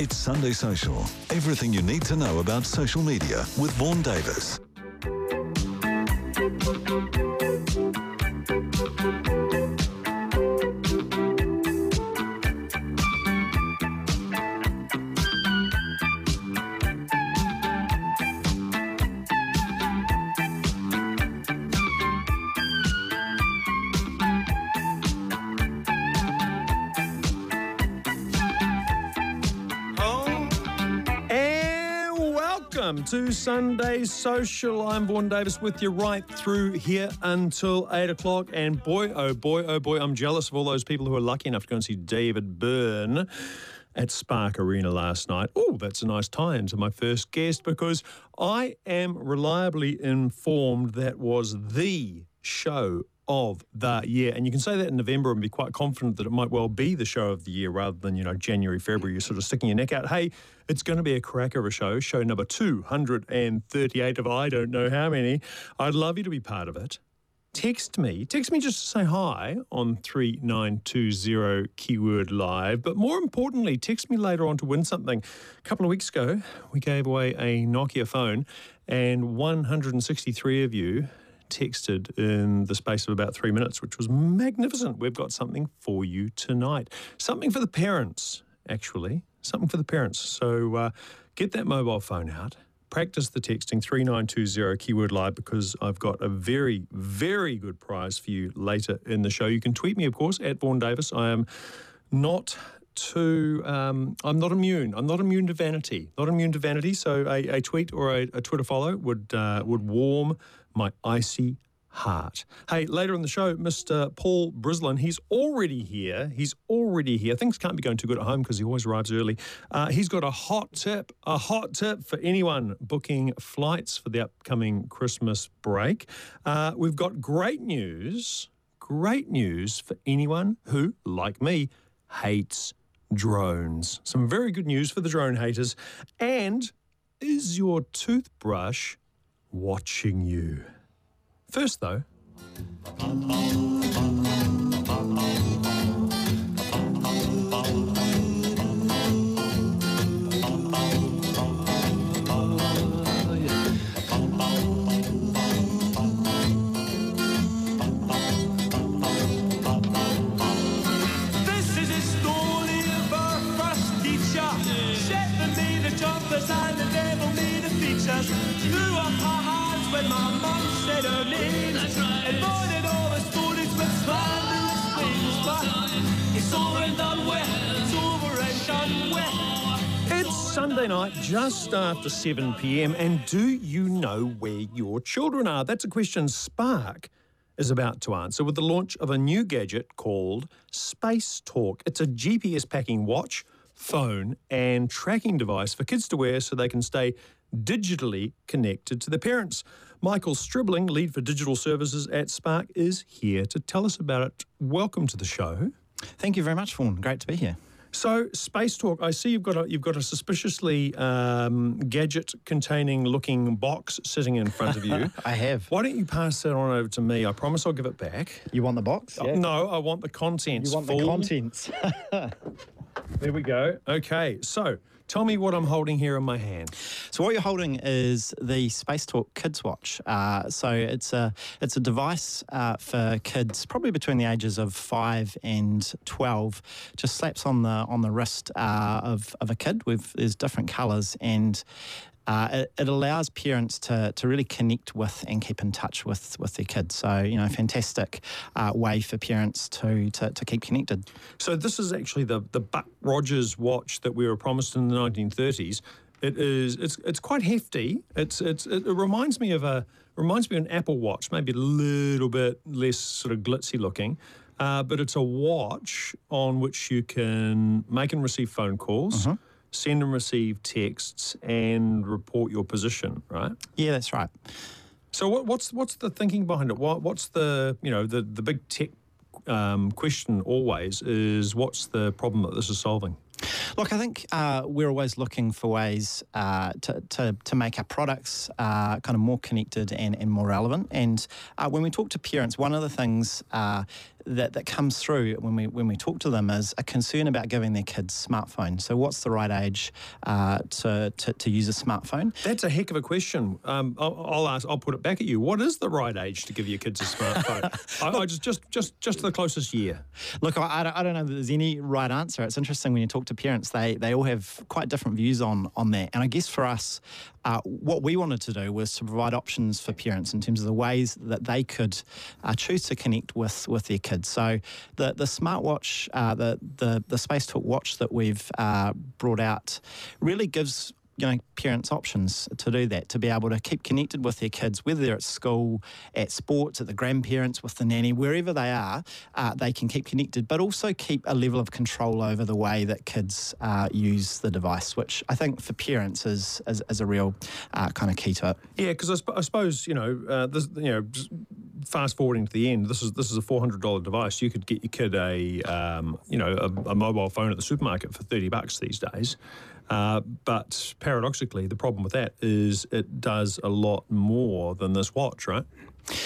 It's Sunday Social. Everything you need to know about social media with Vaughan Davis. Sunday Social. I'm Vaughan Davis with you right through here until 8 o'clock. And boy, oh boy, oh boy, I'm jealous of all those people who are lucky enough to go and see David Byrne at Spark Arena last night. Oh, that's a nice tie into my first guest because I am reliably informed that was the show of the year. And you can say that in November and be quite confident that it might well be the show of the year rather than, you know, January, February, you're sort of sticking your neck out. Hey, it's going to be a cracker of a show, show number 238 of I don't know how many. I'd love you to be part of it. Text me, text me just to say hi on 3920 keyword live. But more importantly, text me later on to win something. A couple of weeks ago, we gave away a Nokia phone, and 163 of you texted in the space of about three minutes, which was magnificent. We've got something for you tonight. Something for the parents, actually. Something for the parents. So uh, get that mobile phone out. Practice the texting 3920 keyword live because I've got a very, very good prize for you later in the show. You can tweet me, of course, at Vaughan Davis. I am not to um, I'm not immune. I'm not immune to vanity. Not immune to vanity. So a, a tweet or a, a Twitter follow would uh, would warm my icy heart. Hey, later in the show, Mr. Paul Brislin, he's already here. He's already here. Things can't be going too good at home because he always arrives early. Uh, he's got a hot tip, a hot tip for anyone booking flights for the upcoming Christmas break. Uh, we've got great news, great news for anyone who, like me, hates drones. Some very good news for the drone haters. And is your toothbrush watching you? First, though, it's over and done. It's over and done Sunday night just after 7 pm. And do you know where your children are? That's a question Spark is about to answer with the launch of a new gadget called Space Talk. It's a GPS packing watch, phone, and tracking device for kids to wear so they can stay digitally connected to their parents. Michael Stribling, lead for digital services at Spark, is here to tell us about it. Welcome to the show. Thank you very much, Vaughan. Great to be here. So, Space Talk. I see you've got a you've got a suspiciously um, gadget-containing looking box sitting in front of you. I have. Why don't you pass that on over to me? I promise I'll give it back. You want the box? Oh, No, I want the contents. You want fool. the contents? There we go. Okay, so tell me what I'm holding here in my hand. so what you're holding is the Space Talk Kids Watch. Uh, so it's a it's a device uh, for kids, probably between the ages of five and twelve. Just slaps on the on the wrist uh, of of a kid. With there's different colours and. Uh, it, it allows parents to, to really connect with and keep in touch with, with their kids. So, you know, fantastic uh, way for parents to, to, to keep connected. So this is actually the the Buck Rogers watch that we were promised in the 1930s. It is it's it's quite hefty. It's it's it reminds me of a reminds me of an Apple Watch, maybe a little bit less sort of glitzy looking. Uh, but it's a watch on which you can make and receive phone calls, send and receive texts, and report your position. Right. Yeah, that's right. So what, what's what's the thinking behind it? What, what's the you know the the big tech um, question always is what's the problem that this is solving? Look, I think uh, we're always looking for ways uh, to, to, to make our products uh, kind of more connected and, and more relevant. And uh, when we talk to parents, one of the things uh, that, that comes through when we when we talk to them is a concern about giving their kids smartphones. So, what's the right age uh, to, to, to use a smartphone? That's a heck of a question. Um, I'll, I'll ask. I'll put it back at you. What is the right age to give your kids a smartphone? I, I just just just just the closest year. Look, I, I, don't, I don't know that there's any right answer. It's interesting when you talk to parents; they they all have quite different views on on that. And I guess for us, uh, what we wanted to do was to provide options for parents in terms of the ways that they could uh, choose to connect with with their kids. So the the smartwatch, uh, the the the Space Talk watch that we've uh, brought out, really gives you know, parents options to do that, to be able to keep connected with their kids, whether they're at school, at sports, at the grandparents, with the nanny, wherever they are, uh, they can keep connected, but also keep a level of control over the way that kids uh, use the device, which I think for parents is, is, is a real uh, kind of key to it. Yeah, because I, sp- I, suppose, you know, uh, this, you know, fast forwarding to the end, this is this is a four hundred dollar device. You could get your kid a um, you know a, a, mobile phone at the supermarket for thirty bucks these days. Uh, but paradoxically, the problem with that is it does a lot more than this watch, right?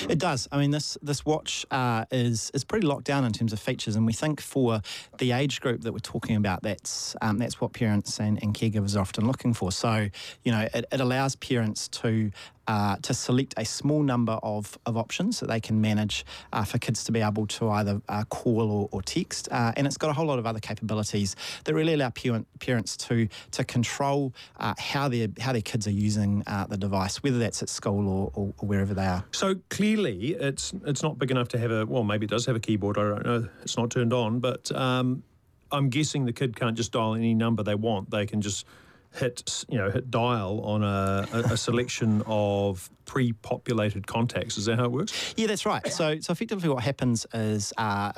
It does. I mean, this this watch uh, is is pretty locked down in terms of features, and we think for the age group that we're talking about, that's um, that's what parents and, and caregivers are often looking for. So, you know, it, it allows parents to uh, to select a small number of, of options that they can manage uh, for kids to be able to either uh, call or, or text. Uh, and it's got a whole lot of other capabilities that really allow parent, parents to to control uh, how their how their kids are using uh, the device, whether that's at school or, or, or, wherever they are. So clearly, it's it's not big enough to have a well, maybe it does have a keyboard. I don't know. It's not turned on, but um, I'm guessing the kid can't just dial any number they want. They can just hit you know hit dial on a, a, a selection of pre-populated contacts. Is that how it works? Yeah, that's right. So so effectively, what happens is. Uh,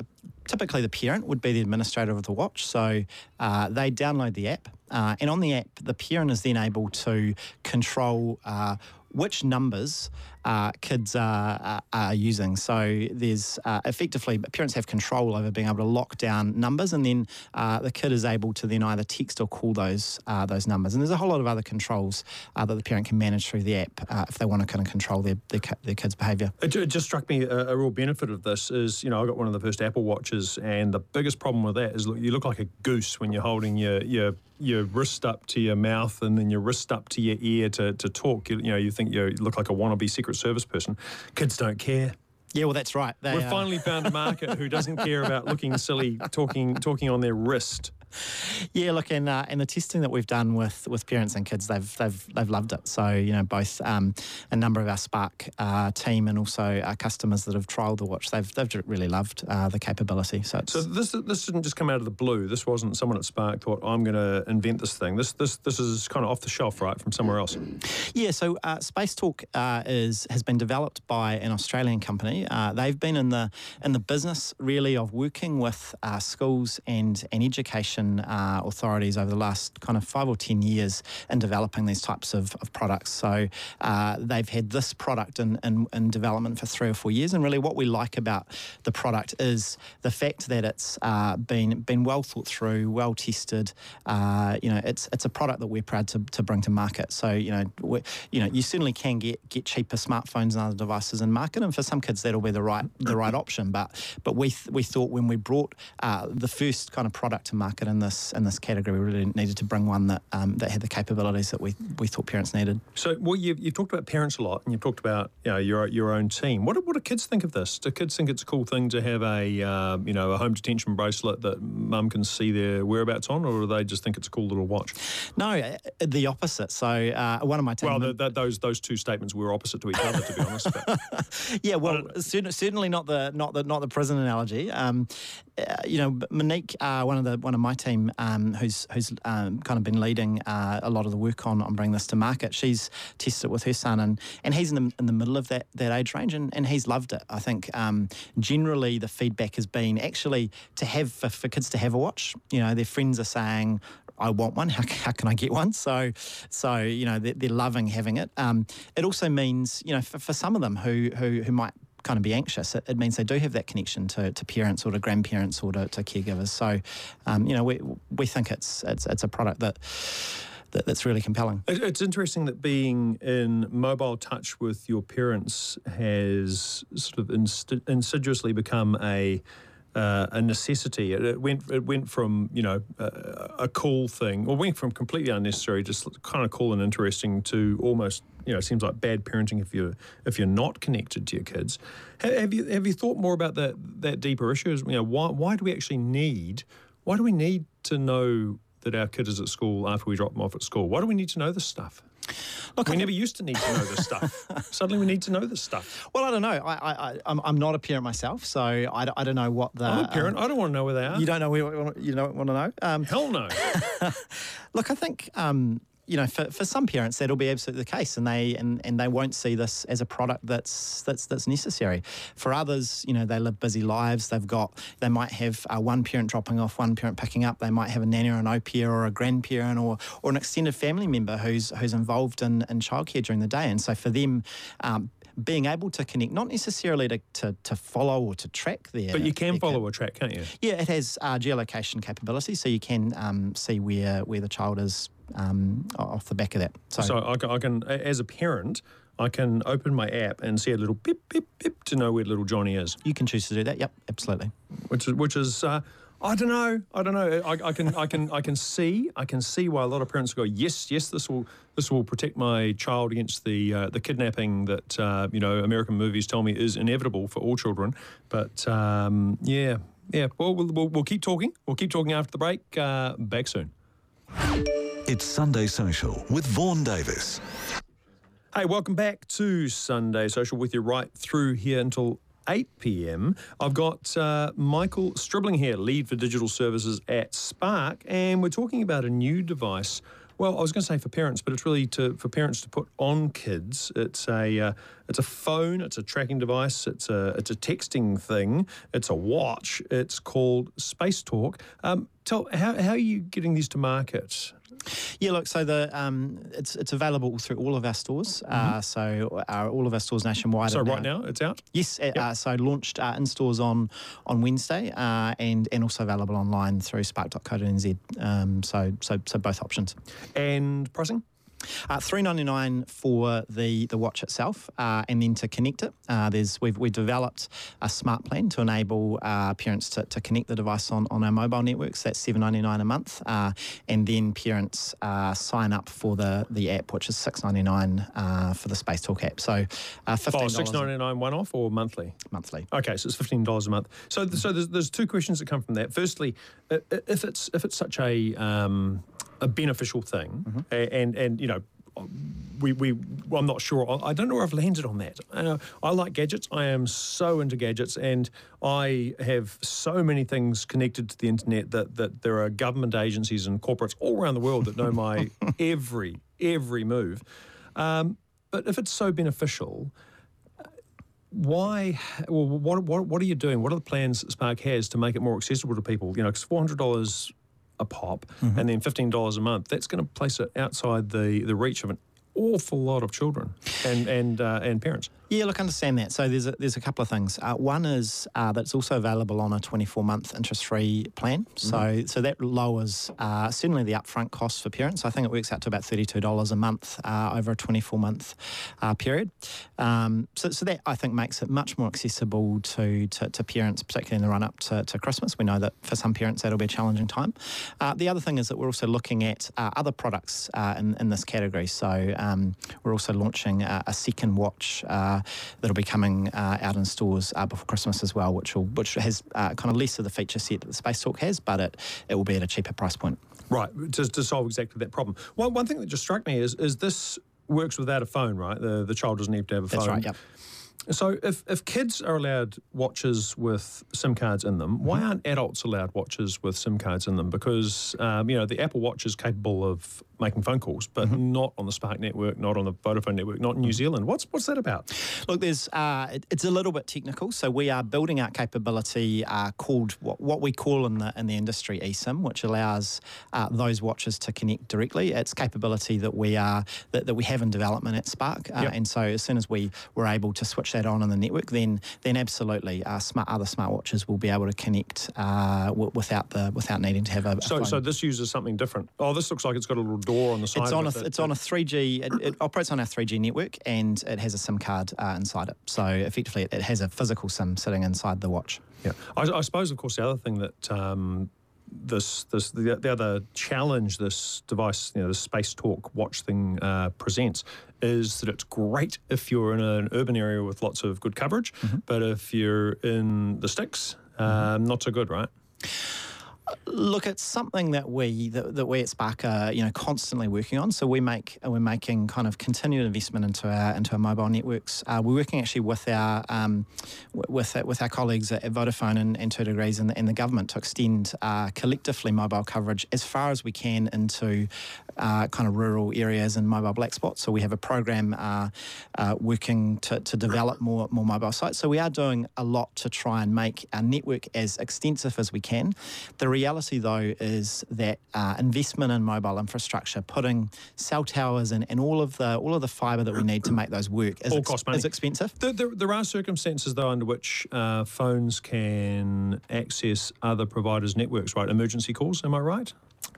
typically, the parent would be the administrator of the watch. So uh, they download the app, uh, and on the app, the parent is then able to control uh, which numbers uh, kids are, are, using. So there's uh, effectively parents have control over being able to lock down numbers, and then uh, the kid is able to then either text or call those uh, those numbers. And there's a whole lot of other controls uh, that the parent can manage through the app uh, if they want to kind of control their their, their kids' behaviour. It, it, just struck me a, a, real benefit of this is you know I got one of the first Apple watches, and the biggest problem with that is look, you look like a goose when you're holding your your your wrist up to your mouth and then your wrist up to your ear to, to talk. You, you know, you think you look like a wannabe Secret Service person. Kids don't care. Yeah, well, that's right. They, We've uh... finally found a market who doesn't care about looking silly, talking talking on their wrist. Yeah, look, and uh, and the testing that we've done with, with parents and kids, they've they've they've loved it. So you know, both um, a number of our Spark uh, team and also our customers that have trialled the watch, they've they've really loved uh, the capability. So so this this didn't just come out of the blue. This wasn't someone at Spark thought I'm going to invent this thing. This this this is kind of off the shelf, right, from somewhere else. Yeah. So uh, Space Talk uh, is has been developed by an Australian company. Uh, they've been in the in the business really of working with schools and and education authorities over the last kind of five or 10 years in developing these types of, of products. So uh, they've had this product in, in, in, development for three or four years. And really, what we like about the product is the fact that it's uh, been, been well thought through, well tested. Uh, you know, it's, it's a product that we're proud to, to bring to market. So, you know, you know, you certainly can get, get cheaper smartphones and other devices in market. And for some kids, that'll be the right, the right option. But, but we, th- we thought when we brought uh, the first kind of product to market in this, in this category. We really needed to bring one that um, that had the capabilities that we, we thought parents needed. So, well, you've, you've talked about parents a lot, and you've talked about you know, your your own team. What do, what do kids think of this? Do kids think it's a cool thing to have a uh, you know a home detention bracelet that mum can see their whereabouts on, or do they just think it's a cool little watch? No, uh, the opposite. So, uh, one of my team. Well, the, the, those those two statements were opposite to each other, to be honest. yeah, well, certainly not the not the not the prison analogy. Um, uh, you know, Monique, uh, one of the one of my team, um, who's who's um, kind of been leading uh, a lot of the work on on bringing this to market. She's tested it with her son, and and he's in the in the middle of that that age range, and, and he's loved it. I think um, generally the feedback has been actually to have for, for kids to have a watch. You know, their friends are saying, I want one. How, how can I get one? So, so you know, they're, they're loving having it. Um, it also means, you know, for, for some of them who who, who might kind of be anxious. It, it means they do have that connection to, to parents or to grandparents or to, to caregivers. So, um, you know, we, we think it's, it's, it's a product that, that that's really compelling. It- It's interesting that being in mobile touch with your parents has sort of insidiously become a uh, a necessity. It, it went it went from you know a, a cool thing, or went from completely unnecessary, just kind of cool and interesting, to almost you know seems like bad parenting if you're if you're not connected to your kids. Ha- Have you have you thought more about that that deeper issue? Is, You know why why do we actually need why do we need to know that our kid is at school after we drop them off at school? Why do we need to know this stuff? Look, we I never used to need to know this stuff. Suddenly we need to know this stuff. Well, I don't know. I, I, I'm, I'm not a parent myself, so I, don't- I don't know what the. I'm a parent. um, I don't want to know where they are. you don't know. where- You don't want to know. Um, Hell no. Look, I think um, you know for, for some parents that'll be absolutely the case, and they and, and they won't see this as a product that's that's that's necessary. For others, you know, they live busy lives. They've got they might have uh, one parent dropping off, one parent picking up. They might have a nanny or an au pair or a grandparent or or an extended family member who's who's involved in in childcare during the day, and so for them. Um, being able to connect, not necessarily to, to, to follow or to track there. But you can follow a track, can't you? Yeah, it has uh, geolocation capability, so you can um, see where where the child is um, off the back of that. So, So I can, I can, as a parent, I can open my app and see a little beep, beep, beep to know where little Johnny is, you can choose to do that. Yep, absolutely. which is, which is, uh, I don't know, I don't know. I, I can, I can, I can see, I can see why a lot of parents go, yes, yes, this will, this will protect my child against the, uh, the kidnapping that uh, you know American movies tell me is inevitable for all children. But um, yeah, yeah. Well, we'll, we'll, we'll keep talking. We'll keep talking after the break. Uh, back soon. It's Sunday Social with Vaughan Davis. Hey, welcome back to Sunday Social with you right through here until 8 p.m. I've got uh, Michael Stribling here, lead for digital services at Spark, and we're talking about a new device. Well, I was going to say for parents, but it's really to, for parents to put on kids. It's a uh, it's a phone, it's a tracking device, it's a it's a texting thing, it's a watch. It's called Space Talk. Um, tell how how are you getting these to market? Yeah, look, so the um, it's it's available through all of our stores. Uh, so uh, all of our stores nationwide. So right now it's out. Yes, uh, uh, so launched uh, in stores on on Wednesday, uh, and and also available online through spark.co.nz. Um, so so so both options. And pricing? Uh, Three ninety nine for the the watch itself, uh, and then to connect it, uh, there's we've we developed a smart plan to enable uh, parents to, to connect the device on, on our mobile networks. That's seven ninety nine a month, uh, and then parents uh, sign up for the the app, which is six ninety nine uh, for the Space Talk app. So uh, fifteen Oh, dollars six ninety nine one off or monthly? monthly. Okay, so it's fifteen dollars a month. So, so there's, there's two questions that come from that. Firstly, if it's if it's such a um, a beneficial thing, a- and and you know, we we well, I'm not sure. I- don't know where I've landed on that. Uh, I like gadgets. I am so into gadgets, and I have so many things connected to the internet that that there are government agencies and corporates all around the world that know my every every move. Um, but if it's so beneficial, why well what, what what are you doing what are the plans that spark has to make it more accessible to people you know because $400 a pop and then $15 a month that's going to place it outside the the reach of an awful lot of children and and uh, and parents Yeah, look, understand that. So there's a, there's a couple of things. Uh, one is uh, that it's also available on a 24 month interest free plan. So so that lowers uh, certainly the upfront cost for parents. I think it works out to about $32 a month uh, over a 24 month uh, period. Um, so, so that I think makes it much more accessible to, to, to parents, particularly in the run up to, to Christmas. We know that for some parents that'll be a challenging time. Uh, the other thing is that we're also looking at uh, other products uh, in, in this category. So um, we're also launching a, a second watch uh, that'll be coming uh, out in stores uh, before Christmas as well, which will which has uh, kind of less of the feature set that the Space Talk has, but it it will be at a cheaper price point. right to, to solve exactly that problem one, one thing that just struck me is is this works without a phone right the the child doesn't have to have a That's phone right. Yep. So, if, if kids are allowed watches with SIM cards in them, why aren't adults allowed watches with SIM cards in them? Because, um, you know, the Apple Watch is capable of making phone calls, but not on the Spark network, not on the Vodafone network, not in New Zealand. What's what's that about? Look, there's uh, it, it's a little bit technical. So we are building out capability uh, called what, what we call in the in the industry eSIM, which allows uh, those watches to connect directly. It's capability that we are that, that we have in development at Spark, uh, Yep. and so as soon as we were able to switch that on in the network, then then absolutely, uh, smart other smartwatches will be able to connect uh, w- without the without needing to have a. a So, phone. so this uses something different. Oh, this looks like it's got a little door on the side. It's of on a it it's on a 3G. It, it operates on our 3G network, and it has a SIM card uh, inside it. So effectively, it, it has a physical SIM sitting inside the watch. Yeah, I, I suppose, of course, the other thing that um, this this the, the other challenge this device, you know, the Space Talk watch thing uh, presents is that it's great if you're in an urban area with lots of good coverage, but if you're in the sticks, um, not so good, right? Look, it's something that we that, that we at Spark are you know constantly working on. So we make we're making kind of continued investment into our into our mobile networks. Uh, we're working actually with our um, with with our colleagues at Vodafone and, and Two Degrees and the, and the government to extend uh, collectively mobile coverage as far as we can into uh, kind of rural areas and mobile black spots. So we have a program uh, uh, working to, to develop more more mobile sites. So we are doing a lot to try and make our network as extensive as we can. The reality, though, is that uh, investment in mobile infrastructure, putting cell towers and, and all of the all of the fibre that we need to make those work, is, All cost money. is expensive. There, there, there are circumstances, though, under which uh, phones can access other providers' networks, right? Emergency calls, am I right?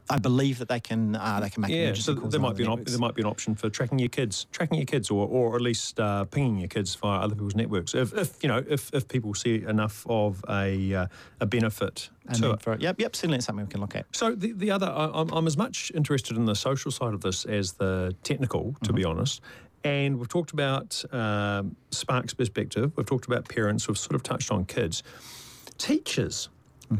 I believe that they can uh, they can make Yeah, so there might be an op- there might be an option for tracking your kids, tracking your kids, or, or at least uh, pinging your kids via other people's networks. If, if you know, if, if people see enough of a uh, a benefit A to it. for it. Yep, yep, certainly it's something we can look at. So the, the other, I- I'm, I'm as much interested in the social side of this as the technical, to be honest. And we've talked about um, Spark's perspective. We've talked about parents. We've sort of touched on kids. Teachers.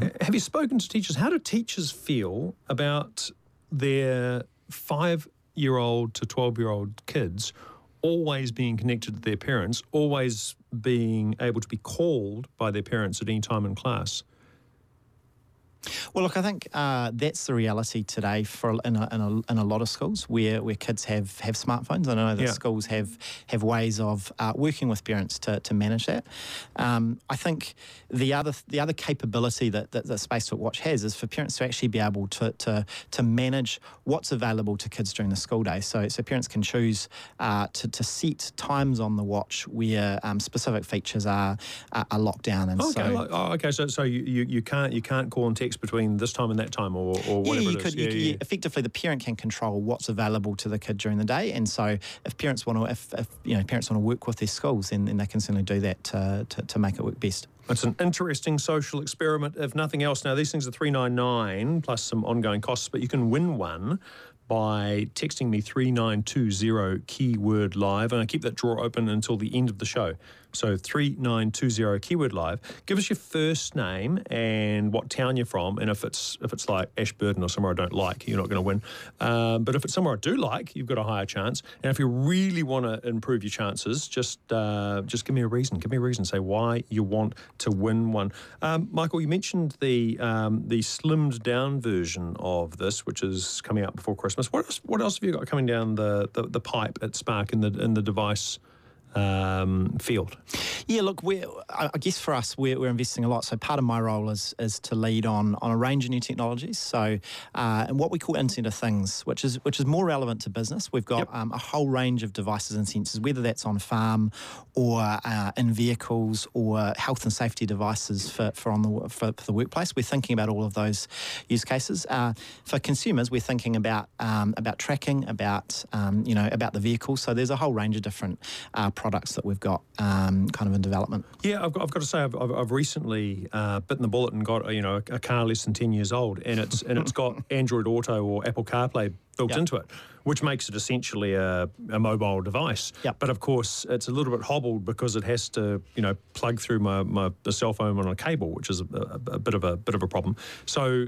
H- Have you spoken to teachers? How do teachers feel about their five-year-old to twelve-year-old kids always being connected to their parents, always being able to be called by their parents at any time in class? Well, look, I think uh, that's the reality today for in a, in a, in a lot of schools where, where kids have, have smartphones. I know that Yeah. schools have have ways of uh, working with parents to, to manage that. Um, I think the other the other capability that, that the Space Talk Watch has is for parents to actually be able to, to to manage what's available to kids during the school day. So so parents can choose uh, to, to set times on the watch where um, specific features are, are locked down. And Okay, so oh, okay. So, so you, you, you can't you can't call and text between this time and that time, or, or whatever yeah, you it is. could. you could- yeah, effectively, the parent can control what's available to the kid during the day, and so if parents want to, if, if you know, parents want to work with their schools, then, then they can certainly do that to, to, to make it work best. It's an interesting social experiment, if nothing else. Now, these things are three nine nine plus some ongoing costs, but you can win one by texting me three nine two zero keyword live, and I keep that drawer open until the end of the show. So three nine two zero keyword live. Give us your first name and what town you're from, and if it's if it's like Ashburton or somewhere I don't like, you're not going to win. Um, but if it's somewhere I do like, you've got a higher chance. And if you really want to improve your chances, just uh, just give me a reason. Give me a reason. Say why you want to win one. Um, Michael, you mentioned the um, the slimmed down version of this, which is coming out before Christmas. What else, what else have you got coming down the, the, the pipe at Spark in the in the device um, field? Yeah, look, we're, I I guess for us, we're, we're investing a lot. So part of my role is is to lead on on a range of new technologies. So uh, and what we call Internet of Things, which is which is more relevant to business. We've got Yep. um, a whole range of devices and sensors, whether that's on farm or uh, in vehicles or health and safety devices for, for on the for, for the workplace. We're thinking about all of those use cases. Uh, for consumers, we're thinking about um, about tracking, about um, you know about the vehicle. So there's a whole range of different uh, products that we've got um, kind of in development. Yeah, I've got, I've got to say, I've, I've, I've recently uh, bitten the bullet and got you know a car less than ten years old, and it's and it's got Android Auto or Apple CarPlay built Yep. into it, which makes it essentially a, a mobile device. Yep. But of course, it's a little bit hobbled because it has to you know plug through my, my the cell phone on a cable, which is a, a, a bit of a bit of a problem. So.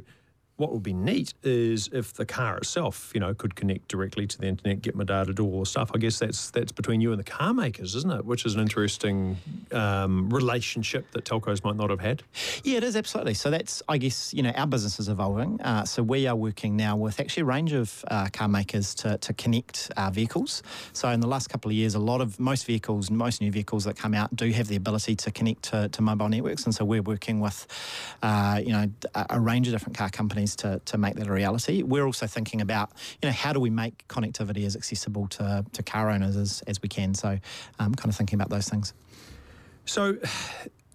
What would be neat is if the car itself, you know, could connect directly to the internet, get my data, do all the stuff. I guess that's that's between you and the car makers, isn't it? Which is an interesting um, relationship that telcos might not have had. Yeah, it is absolutely. So that's, I guess, you know, our business is evolving. Uh, so we are working now with actually a range of uh, car makers to, to connect our vehicles. So in the last couple of years, a lot of most vehicles, most new vehicles that come out do have the ability to connect to, to mobile networks, and so we're working with, uh, you know, a, a range of different car companies to, to make that a reality. We're also thinking about, you know, how do we make connectivity as accessible to, to car owners as, as we can. So, um, kind of thinking about those things. So,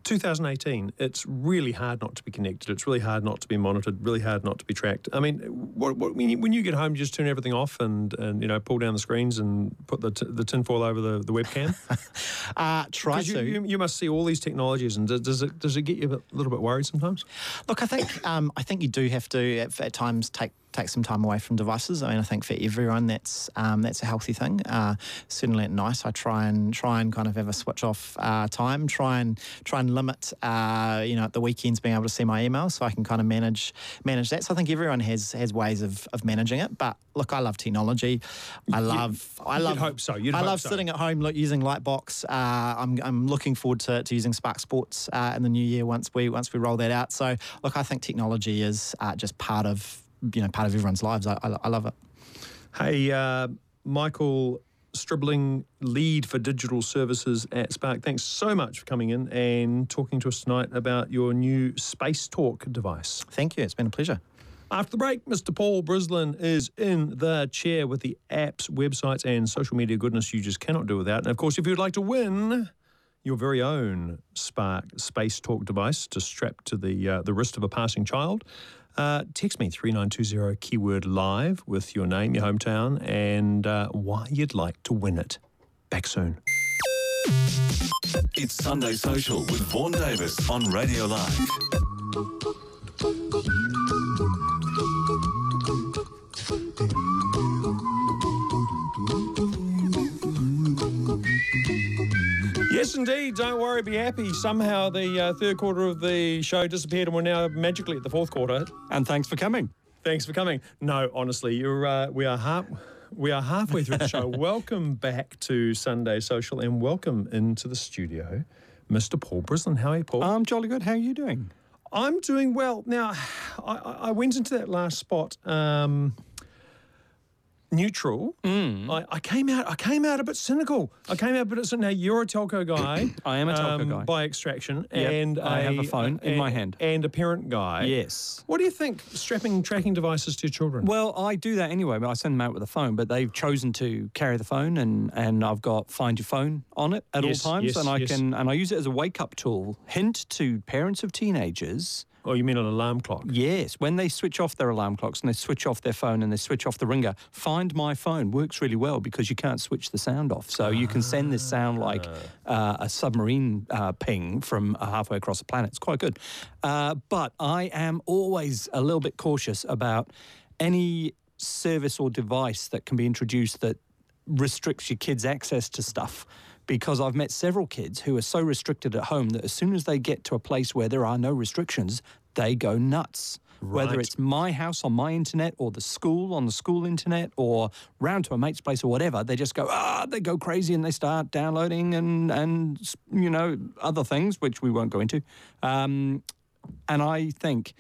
2018, it's really hard not to be connected. It's really hard not to be monitored. Really hard not to be tracked. I mean, what, what, when, you, when you get home, you just turn everything off and, and you know pull down the screens and put the t- the tinfoil over the, the webcam. Uh, try 'Cause you, to. you, you must see all these technologies, and does, does it does it get you a bit- little bit worried sometimes? Look, I think um, I think you do have to at, at times take take some time away from devices. I mean, I think for everyone that's um, that's a healthy thing. Uh, certainly at night, I try and try and kind of have a switch off uh, time. Try and try and limit, uh, you know, at the weekends being able to see my emails, so I can kind of manage manage that. So I think everyone has has ways of, of managing it. But look, I love technology. I love I love hope so. You'd I love so. sitting at home look, using Lightbox. Uh, I'm, I'm looking forward to, to using Spark Sports uh, in the new year once we once we roll that out. So look, I think technology is uh, just part of you know part of everyone's lives. I, I, I love it. Hey, uh, Michael Stribling, lead for digital services at Spark. Thanks so much for coming in and talking to us tonight about your new Space Talk device. Thank you. It's been a pleasure. After the break, Mr. Paul Brislin is in the chair with the apps, websites, and social media goodness you just cannot do without. And of course, if you'd like to win your very own Spark Space Talk device to strap to the uh, the wrist of a passing child, uh, text me 3920 keyword live with your name, your hometown, and uh, why you'd like to win it. Back soon. It's Sunday Social with Vaughan Davis on Radio Live. Yes, indeed. Don't worry, be happy. Somehow the uh, third quarter of the show disappeared, and we're now magically at the fourth quarter. And thanks for coming. Thanks for coming. No, honestly, you're uh, we are half we are halfway through the show. welcome back to Sunday Social, and welcome into the studio, Mr. Paul Brislin. How are you, Paul? I'm jolly good. How are you doing? I'm doing well. Now, I, I went into that last spot. Um, neutral. Mm. I, I came out. I came out a bit cynical. I came out a bit. Now you're a telco guy. I am a telco um, guy. by extraction, Yep, and I have a phone in my hand. and a parent guy. Yes. What do you think? Strapping tracking devices to your children. Well, I do that anyway, but I send them out with a phone. But they've chosen to carry the phone, and, and I've got Find Your Phone on it at Yes, all times, yes, and I yes. can and I use it as a wake up tool. Hint to parents of teenagers: Oh, you mean an alarm clock? yes, when they switch off their alarm clocks and they switch off their phone and they switch off the ringer, Find My Phone works really well because you can't switch the sound off. So you can send this sound like uh, a submarine uh, ping from uh, halfway across the planet. It's quite good. Uh, but I am always a little bit cautious about any service or device that can be introduced that restricts your kids' access to stuff. Because I've met several kids who are so restricted at home that as soon as they get to a place where there are no restrictions, they go nuts. Right. Whether it's my house on my internet or the school on the school internet or round to a mate's place or whatever, they just go, ah, they go crazy and they start downloading and, and you know, other things, which we won't go into. Um, and I think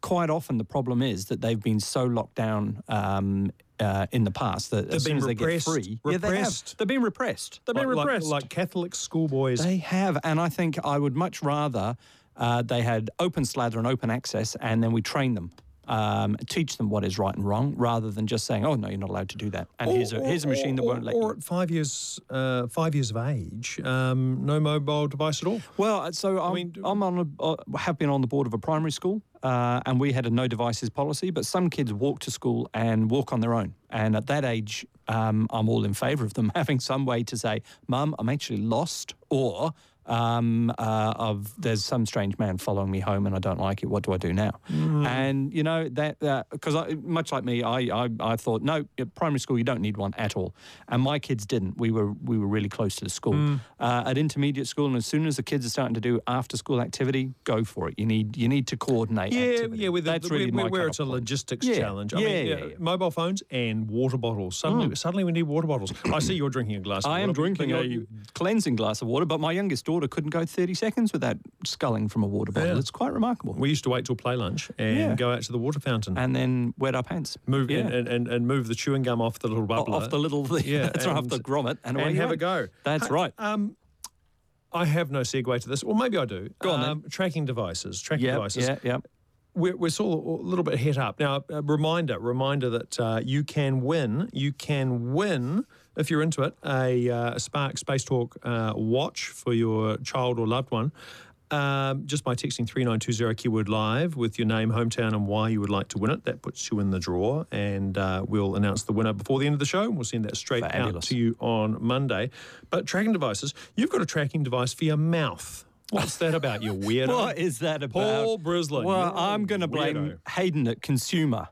quite often the problem is that they've been so locked down um, uh, in the past that as been soon as they get repressed- free, yeah, they have. They've been repressed. They've been like, like- repressed. like Catholic schoolboys. They have, and I think I would much rather uh, they had open slather and open access, and then we train them, um, teach them what is right and wrong, rather than just saying, "Oh no, you're not allowed to do that." And here's a here's a machine that won't let or you. at five years, uh, five years of age, um, no mobile device at all. Well, uh, so I'm, mean, I'm on a, uh, have been on the board of a primary school, uh, and we had a no devices policy. But some kids walk to school and walk on their own, and at that age, um, I'm all in favour of them having some way to say, "Mum, I'm actually lost," or um, uh, of there's some strange man following me home and I don't like it. What do I do now? And you know that because I much like me, I, I I thought no, at primary school you don't need one at all, and my kids didn't. We were we were really close to the school. Uh, at intermediate school, and as soon as the kids are starting to do after school activity, go for it. You need you need to coordinate. Yeah, activity. yeah. With the, That's where, really my where it's a logistics Yeah, challenge. I yeah, mean, yeah, uh, yeah. mobile phones and water bottles. Suddenly, suddenly we need water bottles. I see you're drinking a glass. Of I am water, drinking a cleansing glass of water, but my youngest daughter couldn't go 30 seconds without sculling from a water bottle. Yeah. It's quite remarkable. We used to wait till play lunch and Yeah. go out to the water fountain. and then wet our pants. Move yeah. and, and, and, and move the chewing gum off the little bubbler. off the little, Yeah, that's right, off the grommet, and, away and have a go. That's Hey, right. Um, I have no segue to this, or maybe I do. Go on um, Tracking devices. Tracking yeah, devices. yeah, yeah. we're, we're still a little bit het up now. A reminder, reminder that uh, you can win. You can win if you're into it, a, uh, a Spark Space Talk uh, watch for your child or loved one. Um, just by texting 3920 keyword live with your name, hometown, and why you would like to win it. That puts you in the draw, and uh, we'll announce the winner before the end of the show. And we'll send that straight out to you on Monday. But tracking devices, you've got a tracking device for your mouth. What's that about, you weirdo? What is that about? Paul Brislin, Well, I'm going to blame. Hayden at consumer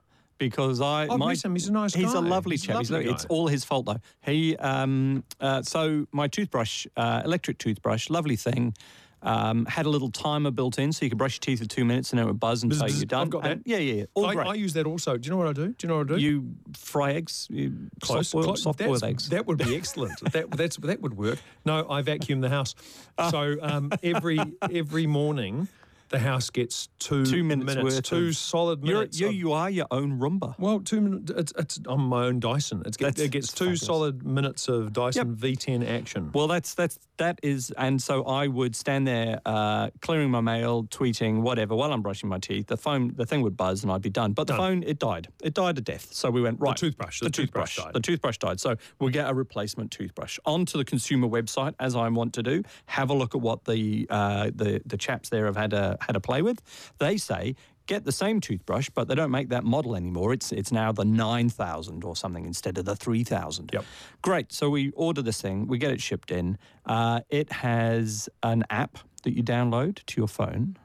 because I. Oh, my, him. He's a nice He's guy. a lovely He's a chap. He's lovely lo- it's all his fault though. He um uh, so my toothbrush, uh, electric toothbrush, lovely thing. Um, had a little timer built in, so you could brush your teeth for two minutes and it would buzz and Bzz, say you're done. I've got that. yeah, yeah, yeah. All I, great. I use that also. Do you know what I do? Do you know what I do? you fry eggs, you Close, soft-boiled, close. soft-boiled eggs. That would be excellent. that that's that would work. No, I vacuum the house. So um, every every morning, the house gets two Two minutes worth two solid You're, minutes. you, of- you are your own Roomba. well, two minutes. It's, it's on my own Dyson. It's That's- it gets two fabulous. solid minutes of Dyson V10 action. Well, that's that's that is, and so I would stand there uh, clearing my mail, tweeting, whatever, while I'm brushing my teeth. The phone, the thing would buzz, and I'd be done. But the Done. phone, it died. It died a death. So we went right. toothbrush, The, the toothbrush toothbrush. died. The toothbrush died. So we'll get a replacement toothbrush onto the consumer website, as I want to do. Have a look at what the uh, the the chaps there have had a had a play with. They say. Get the same toothbrush, but they don't make that model anymore. It's it's now the nine thousand or something instead of the three thousand. Yep. Great. So we order this thing, we get it shipped in. Uh, it has an app that you download to your phone.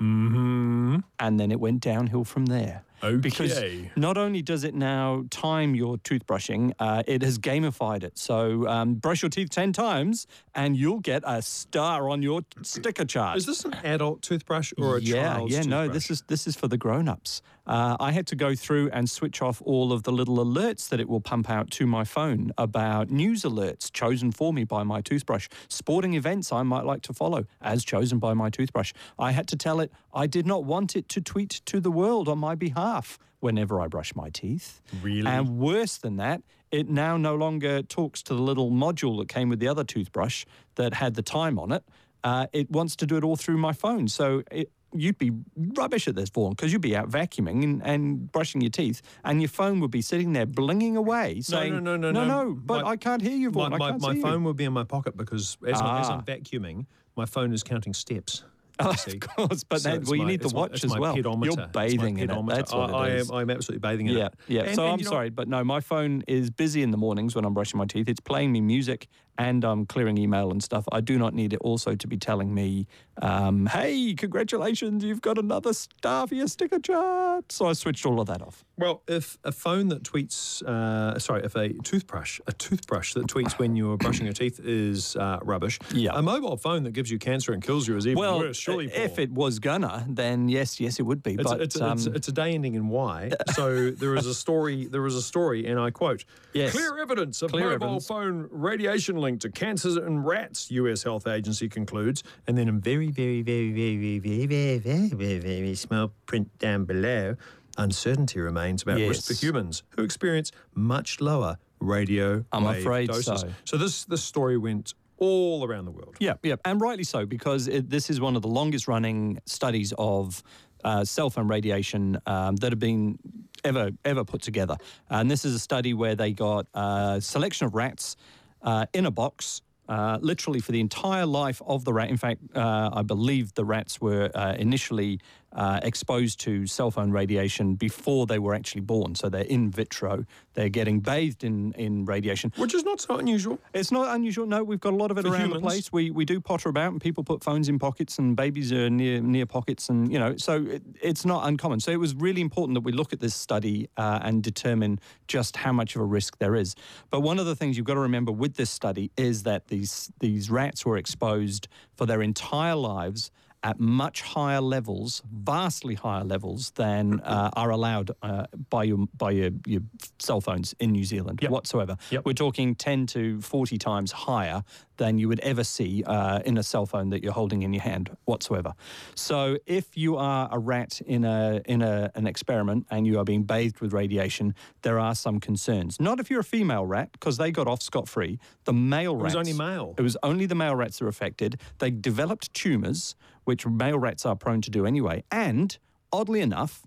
Mm-hmm. And then it went downhill from there. Because not only does it now time your toothbrushing, uh, it has gamified it. So um, brush your teeth 10 times and you'll get a star on your sticker chart. Is this an adult toothbrush or a yeah, child's yeah, no, this is this is for the grown-ups. Uh, I had to go through and switch off all of the little alerts that it will pump out to my phone about news alerts chosen for me by my toothbrush, sporting events I might like to follow as chosen by my toothbrush. I had to tell it I did not want it to tweet to the world on my behalf whenever I brush my teeth. Really? And worse than that, it now no longer talks to the little module that came with the other toothbrush that had the time on it. Uh, it wants to do it all through my phone. So it, you'd be rubbish at this, Vaughan, because you'd be out vacuuming and, and brushing your teeth, and your phone would be sitting there blinging away, saying, no, no, no, no. No, no but My- I can't hear you, my, Vaughan. My, my see phone you. will be in my pocket because as, I, as Ah. I'm vacuuming, my phone is counting steps. Oh, of course, but So that, well, you my- need the it's my- watch as well. pedometer. You're bathing in it. That's what I, it I am, I'm absolutely bathing in Yeah, it. yeah. And- so I'm you know- sorry, but no, my phone is busy in the mornings when I'm brushing my teeth. It's playing me music and I'm clearing email and stuff. I do not need it also to be telling me, um, hey, congratulations, you've got another star for your sticker chart. So I switched all of that off. Well, if a phone that tweets, uh, sorry, if a toothbrush, a toothbrush that tweets when you're brushing your teeth is uh, rubbish, Yeah. a mobile phone that gives you cancer and kills you is even Well, worse. Surely, if it was gonna, then yes, yes, it would be. It's, but it's, um, it's, it's a day ending in Y. So there is a story. There is a story, and I quote: Yes. "Clear evidence of Clear mobile evidence. phone radiation linked to cancers in rats." U.S. Health Agency concludes, and then in very, very, very, very, very, very, very, very, very small print down below, uncertainty remains about risk for humans who experience much lower radio. I'm afraid doses. so. So this this story went all around the world. Yeah, yeah, and rightly so because it, this is one of the longest running studies of uh, cell phone radiation um, that have been ever ever put together. And this is a study where they got a selection of rats uh, in a box. Uh, literally for the entire life of the rat. In fact, uh, I believe the rats were uh, initially uh, exposed to cell phone radiation before they were actually born. So they're in vitro. They're getting bathed in, in radiation. Which is not so unusual. It's not unusual. No, we've got a lot of it For around humans. the place. We we do potter about, and people put phones in pockets, and babies are near near pockets, and you know, so it, it's not uncommon. So it was really important that we look at this study uh, and determine just how much of a risk there is. But one of the things you've got to remember with this study is that these these rats were exposed for their entire lives at much higher levels, vastly higher levels than uh, are allowed uh, by your by your, your cell phones in New Zealand Yep. whatsoever. Yep. We're talking 10 to 40 times higher than you would ever see uh, in a cell phone that you're holding in your hand whatsoever. So if you are a rat in a in a, an experiment and you are being bathed with radiation, there are some concerns. Not if you're a female rat because they got off scot free. The male rats. It was only male. It was only the male rats that were affected. They developed tumours, which male rats are prone to do anyway. And oddly enough,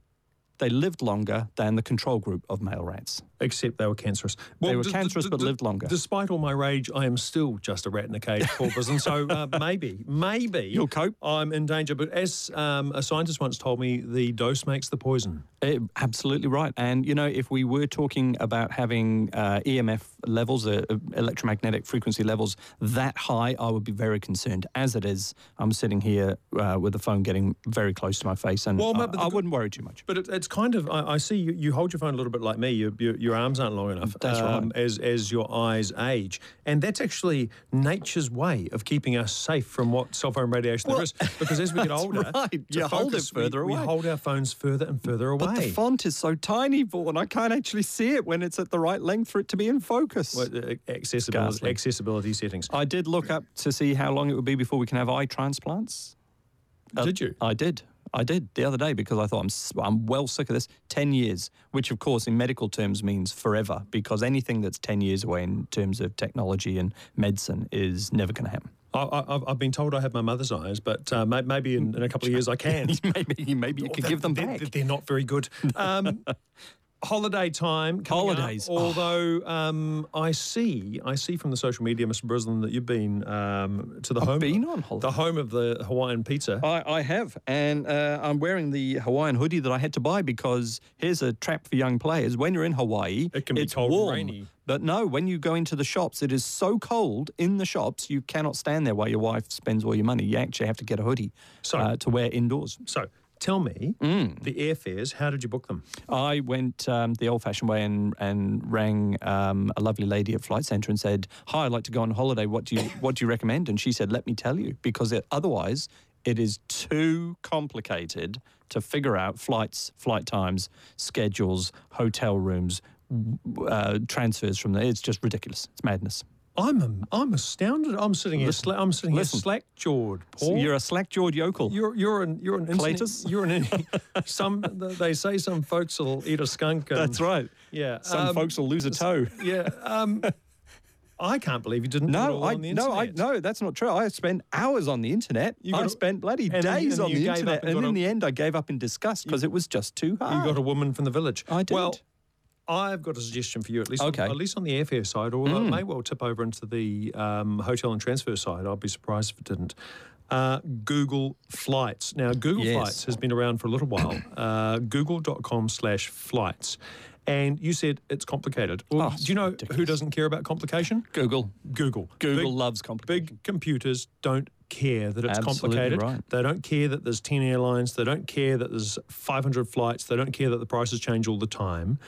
they lived longer than the control group of male rats. Except they were cancerous. They were d- cancerous d- but d- lived longer. Despite all my rage, I am still just a rat in a cage, Paul Brislin. So uh, maybe, maybe You'll cope. I'm in danger. But as um, a scientist once told me, the dose makes the poison. Eh, absolutely right. And, you know, if we were talking about having uh, EMF levels, uh, electromagnetic frequency levels, that high, I would be very concerned. As it is, I'm sitting here uh, with the phone getting very close to my face, and Well, I, but the I wouldn't worry too much. But it, it's kind of, I, I see you, you hold your phone a little bit like me. Your, your, your arms aren't long enough. um, right. As, as your eyes age. And that's actually nature's way of keeping us safe from what cell phone radiation there is. Because as we get older, right. to You hold it focus, we- further we, hold our phones further and further away. But the font is so tiny, Vaughan. I can't actually see it when it's at the right length for it to be in focus. Well, uh, accessibility, accessibility settings. I did look up to see how long it would be before we can have eye transplants. Uh, Did you? I did. I did the other day because I thought I'm I'm well sick of this. Ten years, which of course in medical terms means forever, because anything that's ten years away in terms of technology and medicine is never going to happen. I, I've been told I have my mother's eyes, but uh, may, maybe in, in a couple of years I can. maybe maybe you could They're- give them they're, back. They're not very good. Um, holiday time. up, Holidays. Oh. although um, I see, I see from the social media, Mr. Brislin, that you've been um, to the home. been on holiday. The home of the Hawaiian pizza. I, I have, and uh, I'm wearing the Hawaiian hoodie that I had to buy because here's a trap for young players. When you're in Hawaii, It can be it's cold and rainy. But no, when you go into the shops, it is so cold in the shops, you cannot stand there while your wife spends all your money. You actually have to get a hoodie So- uh, to wear indoors. So tell me, Mm. the airfares. How did you book them? I went um, the old-fashioned way and and rang um, a lovely lady at Flight Centre and said, "Hi, I'd like to go on holiday. What do you what do you recommend?" And she said, "Let me tell you, because it, otherwise it is too complicated to figure out flights, flight times, schedules, hotel rooms, uh, transfers from there. It's just ridiculous. It's madness." I'm am- I'm astounded. I'm sitting here. Sla- I'm sitting listen. here slack jawed. Paul. you're a slack-jawed yokel. You're you're an you're an Cletus? You're an some they say some folks will eat a skunk. And, That's right. Yeah, Some um, folks will lose a toe. Yeah. Um, I can't believe you didn't. No, I on the no, I no, that's not true. I spent hours on the internet. You I got a- spent bloody days on the internet, and and, in a- the end, I gave up in disgust because it was just too hard. You got a woman from the village. I did. Well, I've got a suggestion for you, at least Okay. on, at least on the airfare side, or it may well tip over into the um, hotel and transfer side. I'd be surprised if it didn't. Uh, Google Flights. Now, Google Yes. Flights has been around for a little while. Uh, Google.com slash flights. And you said it's complicated. Well, Oh, do you know who doesn't care about complication? Google. Google. Google Big- loves complication. Big computers don't care that it's Absolutely complicated. right. They don't care that there's 10 airlines. They don't care that there's 500 flights. They don't care that the prices change all the time.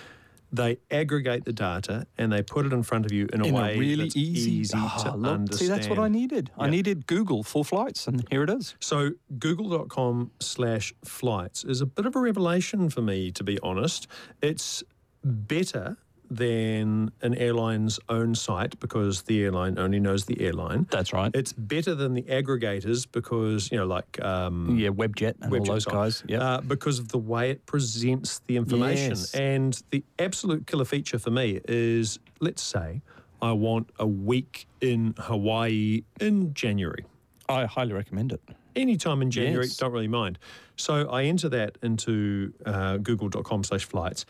They aggregate the data and they put it in front of you in a in way a really that's easy, easy Ah, to look, understand. See, that's what I needed. I needed Google for flights, and here it is. So google.com slash flights is a bit of a revelation for me, to be honest. It's better than an airline's own site because the airline only knows the airline. That's right. It's better than the aggregators because, you know, like um, yeah, Webjet and all Webjet those guys. Yeah. uh, because of the way it presents the information. Yes. And the absolute killer feature for me is let's say I want a week in Hawaii in January I highly recommend it. anytime in January, Yes. don't really mind. So I enter that into uh, google.com slash flights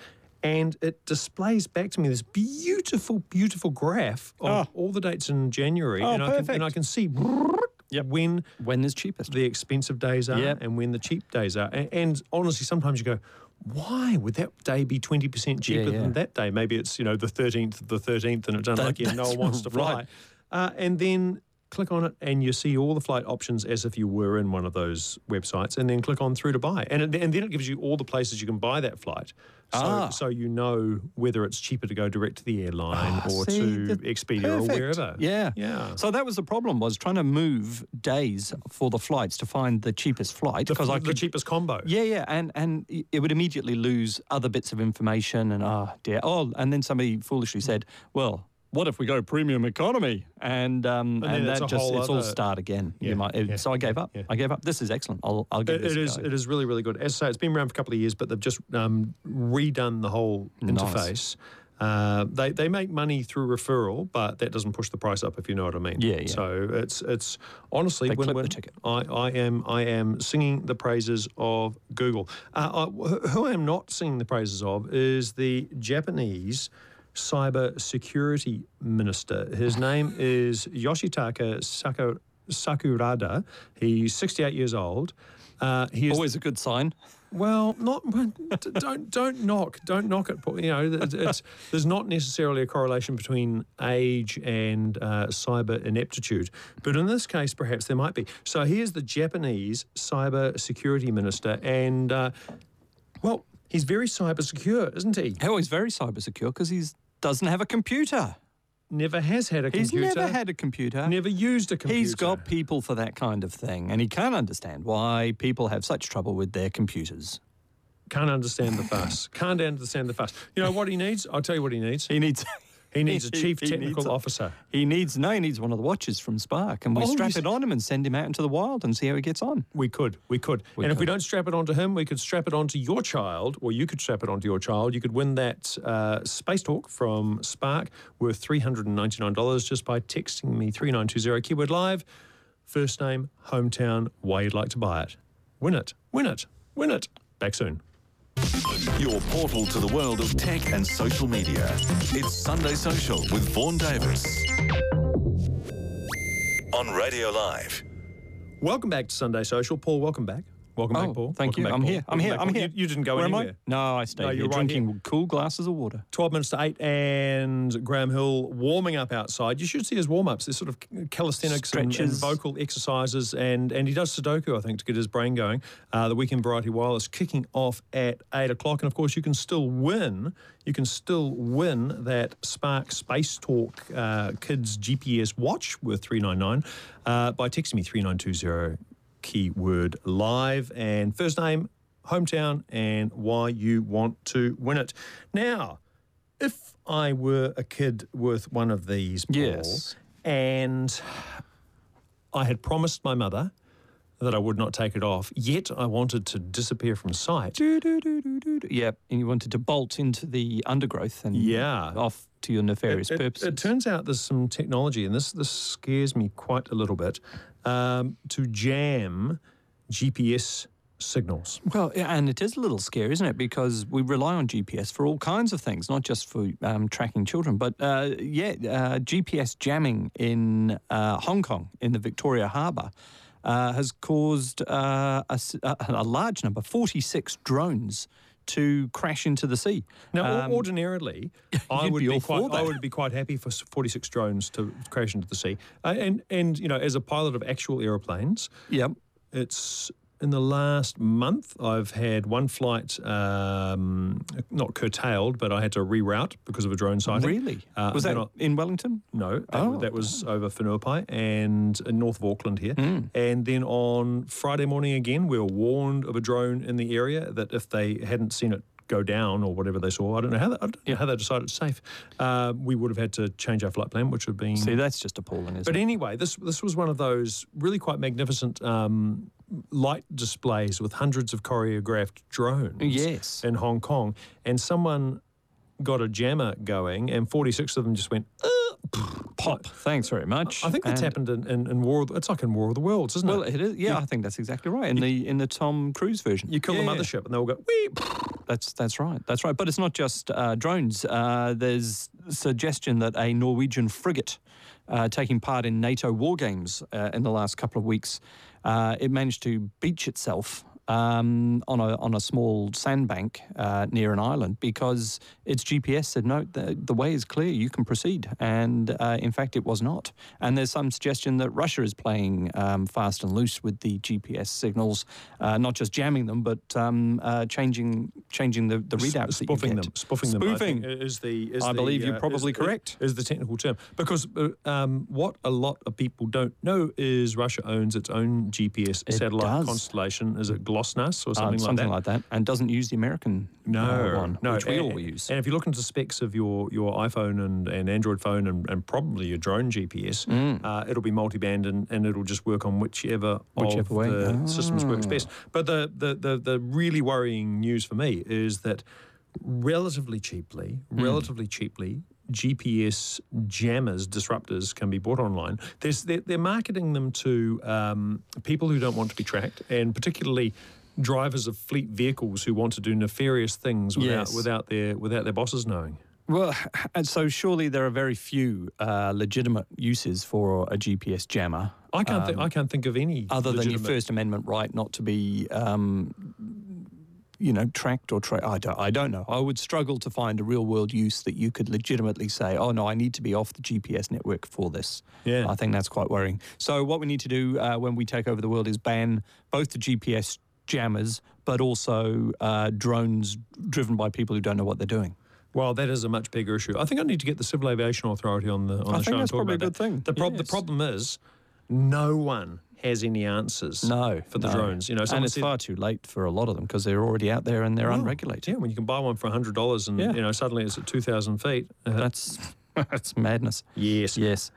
and it displays back to me this beautiful, beautiful graph of Oh. all the dates in January. Oh, and, I can, and I can see when When is cheapest? the expensive days are Yep. and when the cheap days are. And, and honestly, sometimes you go, why would that day be 20% cheaper yeah. than that day? Maybe it's, you know, the 13th of the 13th and it's unlucky and no one wants to fly. right. Uh, and then click on it and you see all the flight options as if you were in one of those websites and then click on through to buy. And, it, and then it gives you all the places you can buy that flight. So, Ah. so you know whether it's cheaper to go direct to the airline Ah, or see, to the- Expedia or perfect. wherever. Yeah. Yeah. So that was the problem was trying to move days for the flights to find the cheapest flight because I the could cheapest combo. Yeah, yeah, and and it would immediately lose other bits of information, and oh dear, oh, and then somebody foolishly said, "Well, what if we go premium economy?" And um, and, it's that just whole it's all start again. Yeah, you might, it- yeah, so I gave up. yeah. I gave up. This is excellent. I'll I'll give It, this it is. It is really, really good. As I say, it's been around for a couple of years, but they've just um, redone the whole Nice. interface. Uh, they they make money through referral, but that doesn't push the price up if you know what I mean. Yeah, yeah. So it's it's honestly They when, clip the ticket. I, I am I am singing the praises of Google. Uh, I, who I am not singing the praises of is the Japanese cyber security minister. His name is Yoshitaka Saku, Sakurada. He's 68 years old. Uh, he is Always a good sign. well, not don't don't knock don't knock it. You know, there's not necessarily a correlation between age and uh, cyber ineptitude, but in this case, perhaps there might be. So here's the Japanese cyber security minister, and uh, well, he's very cyber secure, isn't he? Oh, he's very cyber secure because he doesn't have a computer. Never has had a He's computer. never had a computer. never used a computer. He's got people for that kind of thing, and he can't understand why people have such trouble with their computers. can't understand the fuss. Can't understand the fuss. You know what he needs? I'll tell you what he needs. He needs. He needs a chief technical a- officer. He needs no. He needs one of the watches from Spark, and we Oh, strap it on him and send him out into the wild and see how he gets on. We could, we could. and if we don't strap it onto him, we could strap it onto your child, or you could strap it onto your child. You could win that uh, Space Talk from Spark worth $399 just by texting me 3920 keyword live, first name, hometown, why you'd like to buy it. Win it, win it, win it. Back soon. Your portal to the world of tech and social media. It's Sunday Social with Vaughan Davis. On Radio Live. Welcome back to Sunday Social. Paul, welcome back. Welcome Oh, back, Paul. thank Welcome you. back, I'm Paul. here. I'm Welcome here. back, I'm here. You, you didn't go Where am anywhere. I? No, I stayed No, you're right drinking here. cool glasses of water. 12 minutes to 8 and Graham Hill warming up outside. You should see his warm ups. There's sort of calisthenics and, and vocal exercises, and, and he does Sudoku, I think, to get his brain going. Uh, the Weekend Variety Wireless kicking off at 8 o'clock. And of course, you can still win. You can still win that Spark Space Talk uh, Kids GPS watch worth 399 uh, by texting me 3920 keyword live and first name, hometown, and why you want to win it. Now, if I were a kid with one of these, Paul, Yes. and I had promised my mother that I would not take it off, yet I wanted to disappear from sight. Do, do, do, do, do, do. Yep, and you wanted to bolt into the undergrowth and Yeah. off to your nefarious It, purposes. it turns out there's some technology, and this this scares me quite a little bit, um, to jam GPS signals. Well, and it is a little scary, isn't it? Because we rely on GPS for all kinds of things, not just for um, tracking children. But uh, yeah, uh, GPS jamming in uh, Hong Kong, in the Victoria Harbour, uh, has caused uh, a, a large number, 46 drones, to crash into the sea. Now, Um, ordinarily, I you'd be be, quite, I would be quite happy for 46 drones to crash into the sea. Uh, and and you know, as a pilot of actual aeroplanes, Yep. it's in the last month I've had one flight um, not curtailed, but I had to reroute because of a drone sighting. Really? Uh, was that I- in Wellington? No, that, Oh. that was over Whenuapai and in North of Auckland here. Hmm. And then on Friday morning again, we were warned of a drone in the area that if they hadn't seen it go down or whatever they saw, I don't know how they, I don't know how they decided it's safe. Uh, we would have had to change our flight plan, which would have been. See, that's just appalling, isn't But it? anyway, this this was one of those really quite magnificent um, light displays with hundreds of choreographed drones. Yes. In Hong Kong, and someone got a jammer going, and forty six of them just went. "Uh," Pop. Thanks very much. I think that's And- happened in, in, in War. Of, it's like in War of the Worlds, isn't Well, it? Well, it is. Yeah, I think that's exactly right. In the in the Tom Cruise version, You kill Yeah, the mothership, and they'll go. Wee! That's that's right. That's right. But it's not just uh, drones. Uh, there's suggestion that a Norwegian frigate uh, taking part in NATO war games uh, in the last couple of weeks, uh, it managed to beach itself. Um, on a on a small sandbank uh, near an island because its GPS said no the, the way is clear you can proceed and uh, in fact it was not and there's some suggestion that Russia is playing um, fast and loose with the GPS signals uh, not just jamming them but um, uh, changing changing the, the readouts that you spoofing get. them, spoofing, them. I Spoofing. is the. Is I the, believe you're uh, probably is- correct. Is the technical term because uh, um, what a lot of people don't know is Russia owns its own GPS It satellite does. constellation. Is it GLONASS or Uh, something, something like that? like that, and doesn't use the American No, uh, one, no, which we and, all use. And if you look into the specs of your, your iPhone and, and Android phone and, and probably your drone GPS, Mm. uh, it'll be multi-band and, and it'll just work on whichever, Whichever of way. the systems works best. But the, the, the, the really worrying news for me is that relatively cheaply, Hmm. relatively cheaply, GPS jammers, disruptors can be bought online. There's, they're, they're marketing them to um, people who don't want to be tracked, and particularly drivers of fleet vehicles who want to do nefarious things without, Yes. without, their, without their bosses knowing. Well, and so surely there are very few uh, legitimate uses for a GPS jammer. I can't, thi- um, I can't think of any other than your First Amendment right not to be, um, you know, tracked or tra- I don't, I don't know. I would struggle to find a real world use that you could legitimately say, oh no, I need to be off the GPS network for this. Yeah. I think that's quite worrying. So what we need to do uh, when we take over the world is ban both the GPS jammers, but also uh, drones driven by people who don't know what they're doing. Well, that is a much bigger issue. I think I need to get the Civil Aviation Authority on the on I the think show and that's probably about a good that. thing. The, prob- the problem is, no one has any answers. No, for the no. drones. You know, and it's said, far too late for a lot of them because they're already out there and they're unregulated. Yeah, when you can buy one for hundred dollars, and Yeah. you know suddenly it's at two thousand feet. Uh, That's that's madness. yes. Yes.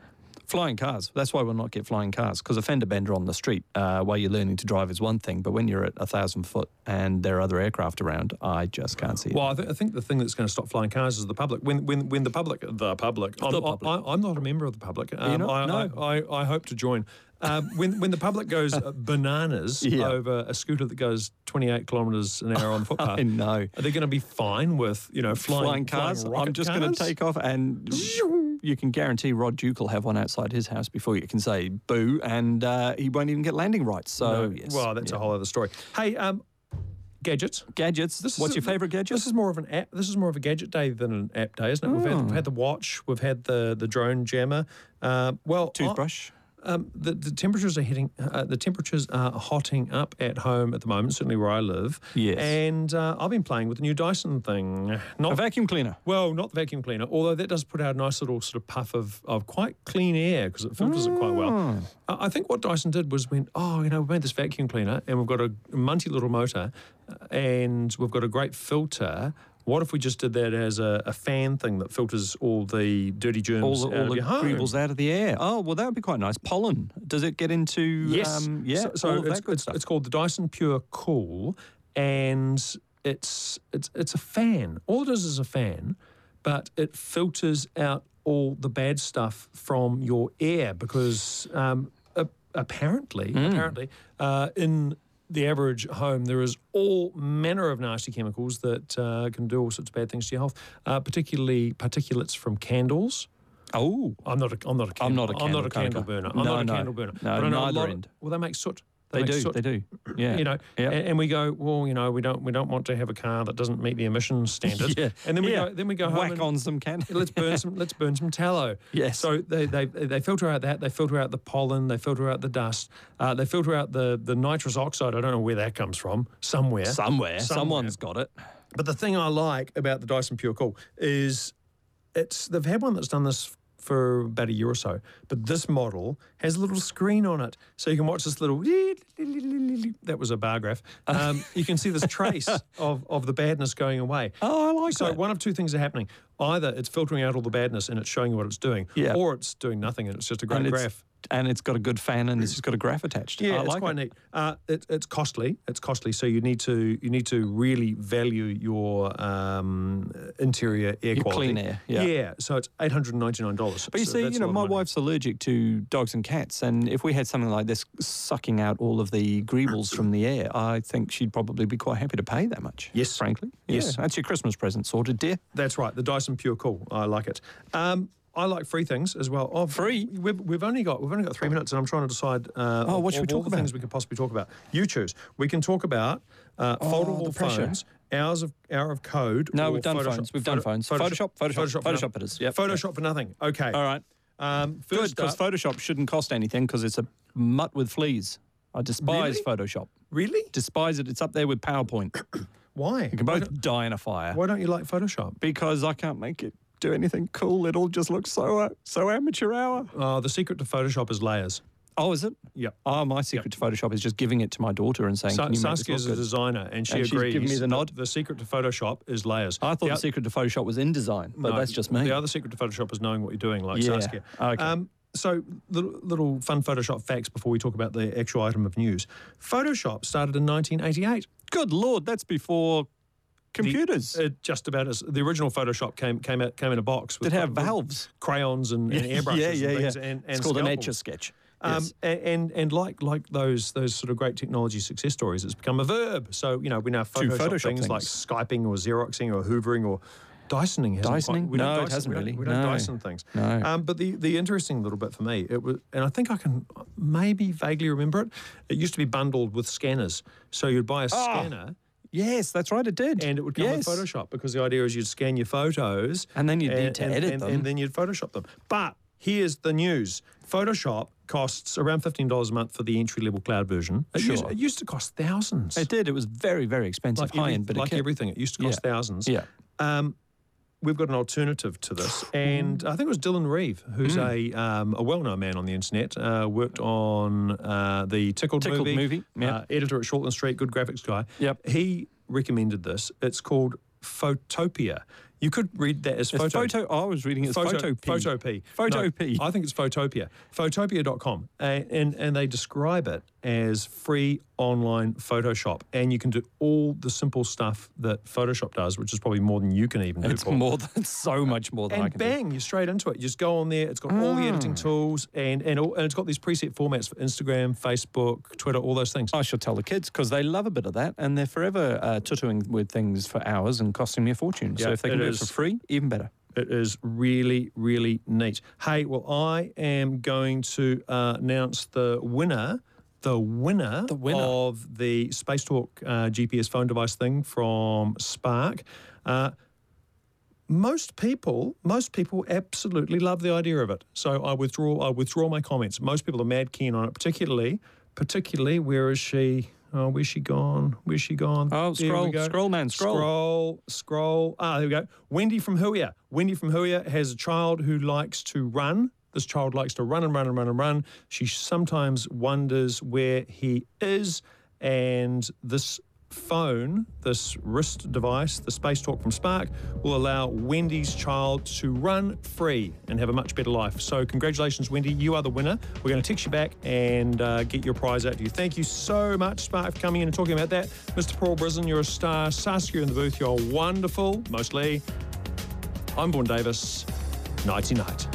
Flying cars. That's why we'll not get flying cars because a fender bender on the street uh, while you're learning to drive is one thing, but when you're at a thousand foot and there are other aircraft around, I just can't see it. Well, I, th- I think the thing that's going to stop flying cars is the public. When when when the public, the public, I'm, The public. I, am not a member of the public. Um? I, No. I, I, I hope to join. Um, when when the public goes uh, bananas Yeah. over a scooter that goes 28 kilometres an hour on the footpath, I know. Are they going to be fine with you know flying, Flying cars. flying I'm just going to take off, and you can guarantee Rod Duke will have one outside his house before you can say boo, and uh, he won't even get landing rights. So, No. yes. Well, that's Yeah. a whole other story. Hey, um, gadgets. gadgets. This is What's your favourite gadget? This is more of an app. This is more of a gadget day than an app day, isn't it? We've, had, we've had the watch. We've had the the drone jammer. Uh, well, I- Toothbrush. Um, the, the temperatures are hitting. Uh, the temperatures are hotting up at home at the moment. Certainly where I live. Yes. And uh, I've been playing with the new Dyson thing. Not A vacuum cleaner. well, not the vacuum cleaner, although that does put out a nice little sort of puff of, of quite clean air because it filters it quite well. I I think what Dyson did was went, oh, you know, we've made this vacuum cleaner and we've got a munty little motor uh, and we've got a great filter. What if we just did that as a, a fan thing that filters all the dirty germs all the, out all of the your home? out of the air. Oh, well, that would be quite nice. Pollen. Does it get into? Yes. Um, yeah. So, so it's, it's, it's called the Dyson Pure Cool, and it's it's it's a fan. All it is is a fan, but it filters out all the bad stuff from your air because um, apparently, Hmm. apparently, uh, in the average home, there is all manner of nasty chemicals that uh, can do all sorts of bad things to your health, uh, particularly particulates from candles. oh. I'm not a, I'm not a I'm candle, not a I'm not a candle candle burner. I'm guy. not a No, no. candle burner. No, but I know a neither lot of- end. well, they make soot. They do. soot. They do. Yeah. You know, a- and we go, well, you know, we don't we don't want to have a car that doesn't meet the emissions standards. Yeah. And then we Yeah. go then we go home Whack and on some can. let's burn some let's burn some tallow. Yes. So they, they they filter out that, they filter out the pollen, they filter out the dust, uh, they filter out the the nitrous oxide. I don't know where that comes from. Somewhere. Somewhere. Somewhere. Someone's got it. But the thing I like about the Dyson Pure Cool is it's they've had one that's done this for about a year or so, but this model has a little screen on it, so you can watch this little. That was a bar graph. Um, you can see this trace of, of the badness going away. Oh, I like So that. one of two things are happening: either it's filtering out all the badness and it's showing you what it's doing, Yeah. or it's doing nothing and it's just a great graph. And it's got a good fan and it's just got a graph attached. Yeah, I it's like quite it. neat. Uh, it, it's costly. It's costly, so you need to you need to really value your um, interior air Your quality. clean air, yeah. Yeah. So it's eight hundred ninety nine dollars. But you see, you know, my wife's allergic to dogs and cats, and if we had something like this sucking out all of the greebles from the air, I think she'd probably be quite happy to pay that much. Yes. frankly. Yes. Yeah, that's your Christmas present sorted, dear. That's right. The Dyson Pure Cool. I like it. Um, I like free things as well. Oh, Free? We've, we've only got we've only got three minutes, and I'm trying to decide. Uh, Oh, what should we all talk the Things we could possibly talk about. You choose. We can talk about uh, foldable phones, hours of hour of code. No, we've done Photoshop- phones. We've done phones. Photoshop, Photoshop, for Photoshop nothing. it is. Yep, Photoshop for nothing. Okay. All right. Um, Good, because Photoshop shouldn't cost anything because it's a mutt with fleas. I despise Really? Photoshop. really? Despise it. It's up there with PowerPoint. Why? You can both die in a fire. why don't you like Photoshop? Because I can't make it do anything cool. It all just looks so uh, so amateur hour. Uh, the secret to Photoshop is layers. Oh, is it? Yeah. Oh, my secret to Photoshop is just giving it to my daughter and saying, Sa- "Can you make Saskia is a good?" designer, and she And she's agrees. given me the nod? The secret to Photoshop is layers. I thought the, o- secret to Photoshop was in design, but no, that's just me. The other secret to Photoshop is knowing what you're doing, like Yeah, Saskia. okay. Um, so, little, little fun Photoshop facts before we talk about the actual item of news. Photoshop started in 1988. Good lord, that's before Computers. The, it just about as the original Photoshop came came out came in a box with Did it have valves? crayons and, and airbrushes yeah, yeah, and things, yeah. and, and it's called an scalpels. etch a sketch. Um, Yes. and and like like those those sort of great technology success stories, it's become a verb. So you know we now Photoshop, Photoshop things, like. Skyping or Xeroxing or Hoovering or Dysoning. hasn't quite- Dysoning? we don't No, it Dyson- hasn't we don't- really. We don't No. Dyson things. No. Um, but the the interesting little bit for me, it was, and I think I can maybe vaguely remember it. It used to be bundled with scanners, so you'd buy a scanner. Yes, that's right. It did. And it would come yes. with Photoshop because the idea is you'd scan your photos And then you'd need to and, edit and, them. and then you'd Photoshop them. But here's the news: Photoshop costs around fifteen dollars a month for the entry level cloud version. It, used, Sure. it used to cost thousands. It did. It was very, very expensive, like high every- end, but like it kept- everything, it used to cost Yeah. thousands. Yeah. Um, we've got an alternative to this, and I think it was Dylan Reeve, who's Hmm. a um, a well known man on the internet, uh, worked on uh, the Tickled, Tickled movie, movie, yeah. uh, editor at Shortland Street, good graphics guy. Yep. He recommended this. It's called Photopia. You could read that as photo. photo. I was reading it as photo. P. Photopea. Photo No, P. I think it's Photopia. Photopia.com. Uh, and, and they describe it as free online Photoshop. And you can do all the simple stuff that Photoshop does, which is probably more than you can even do. It's Paul. more than so much more than I and can bang, you're straight into it. You just go on there. It's got all the editing Mm. tools and, and, all, and it's got these preset formats for Instagram, Facebook, Twitter, all those things. I should tell the kids because they love a bit of that, and they're forever uh, with things for hours and costing me a fortune. so Yeah, if they can do is. it for free, even better. It is really, really neat. Hey, well, I am going to uh, announce the winner. The winner, The winner. of the Space Talk uh, GPS phone device thing from Spark. Uh, most people, most people absolutely love the idea of it. So I withdraw, I withdraw my comments. Most people are mad keen on it, particularly, particularly. Where is she? Oh, where's she gone? Where's she gone? Oh, There scroll, scroll, man, scroll. Scroll, scroll. Ah, there we go. Wendy from Huia. Wendy from Huia has a child who likes to run. This child likes to run and run and run and run. She sometimes wonders where he is, and this phone, this wrist device, the Space Talk from Spark, will allow Wendy's child to run free and have a much better life. So, congratulations, Wendy. You are the winner. We're going to text you back and uh, get your prize out to you. Thank you so much, Spark, for coming in and talking about that. Mr. Paul Brislin, you're a star. Saskia in the booth, you're wonderful, mostly. I'm Vaughan Davis. Nighty night.